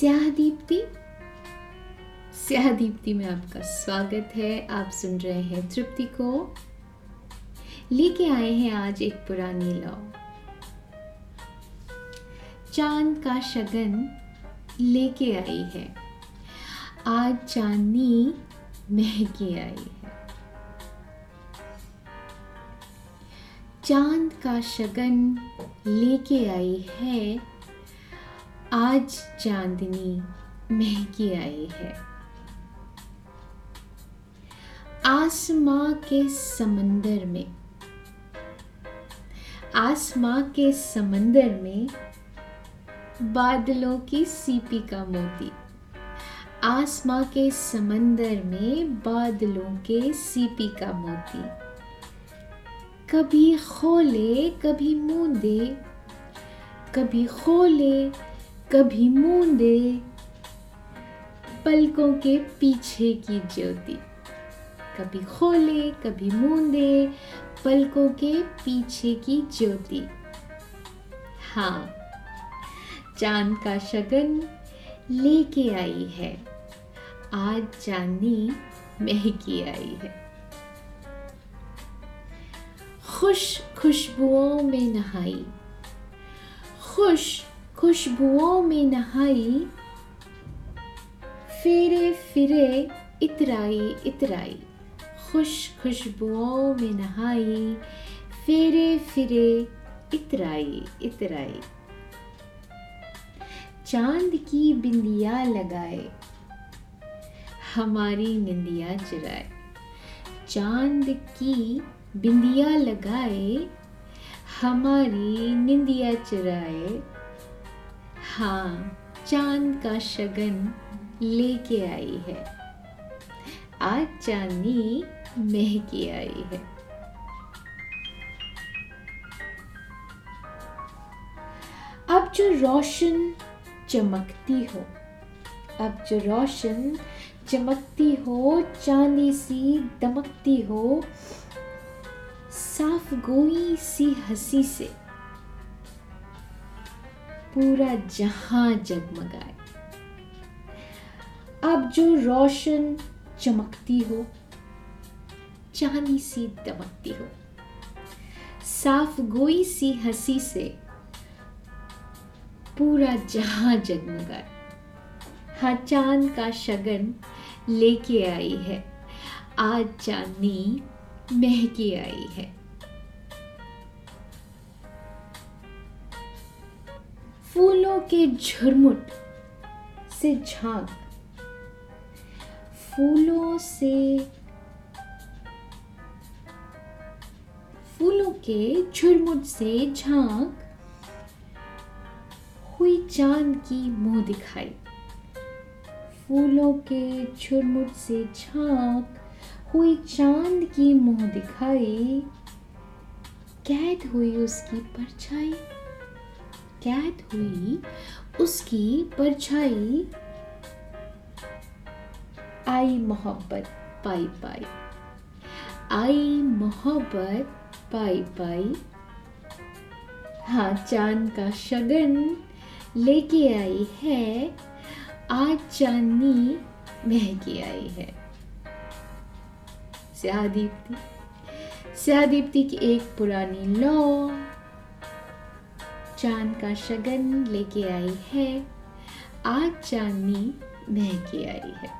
स्याह दीप्ति स्याह दीप्ति में आपका स्वागत है। आप सुन रहे हैं तृप्ति को। लेके आए हैं आज एक पुरानी लौ। चाँद का शगन लेके आई है। आज चांदनी महके आई है। चाँद का शगन लेके आई है। आज चांदनी महकी आई है। आसमां के समंदर में, आसमां के समंदर में बादलों की सीपी का मोती, आसमां के समंदर में बादलों के सीपी का मोती। कभी खोले, कभी मूंदे, कभी खोले कभी मूंदे पलकों के पीछे की ज्योति। कभी खोले, कभी मूंदे पलकों के पीछे की ज्योति। हाँ चाँद का शगन लेके आई है। आज चांदनी महकी आई है। खुश खुशबुओं में नहाई। खुश खुशबुओं में नहाई, फेरे फिरे इतराई इतराई। खुश खुशबुओं में नहाई, फेरे फिरे इतराई इतराई। चाँद की बिंदिया लगाए, हमारी निंदिया चुराए चाँद की बिंदिया लगाए, हमारी निंदिया चुराए हाँ चाँद का शगन लेके आई है। आज चांदनी महकी आई है। अब जो रोशन चमकती हो, अब जो रोशन चमकती हो, चांदी सी दमकती हो, साफ़ गोई सी हँसी से पूरा जहाँ जगमगाए। अब जो रोशन चमकती हो, चांदी सी दमकती हो, साफ़ गोई सी हँसी से पूरा जहाँ जगमगाए। हाँ चाँद का शगन लेके आई है, आज चांदनी महके आई है। फूलों के झुरमुट से झाँक फूलों से फूलों के झुरमुट से झाँक हुई चाँद की मुँह दिखाई। फूलों के झुरमुट से झाँक हुई चाँद की मुँह दिखाई। कैद हुई उसकी परछाई। कैद हुई, उसकी परछाई आई मोहब्बत, पाई पाई। आई मोहब्बत, पाई पाई। हाँ चाँद का शगन लेके आई है, आज चांदनी महकी आई है। स्याह दीप्ति स्याह दीप्ति की एक पुरानी लौ। चाँद का शगन लेके आई है। आज चांदनी महकी आई है।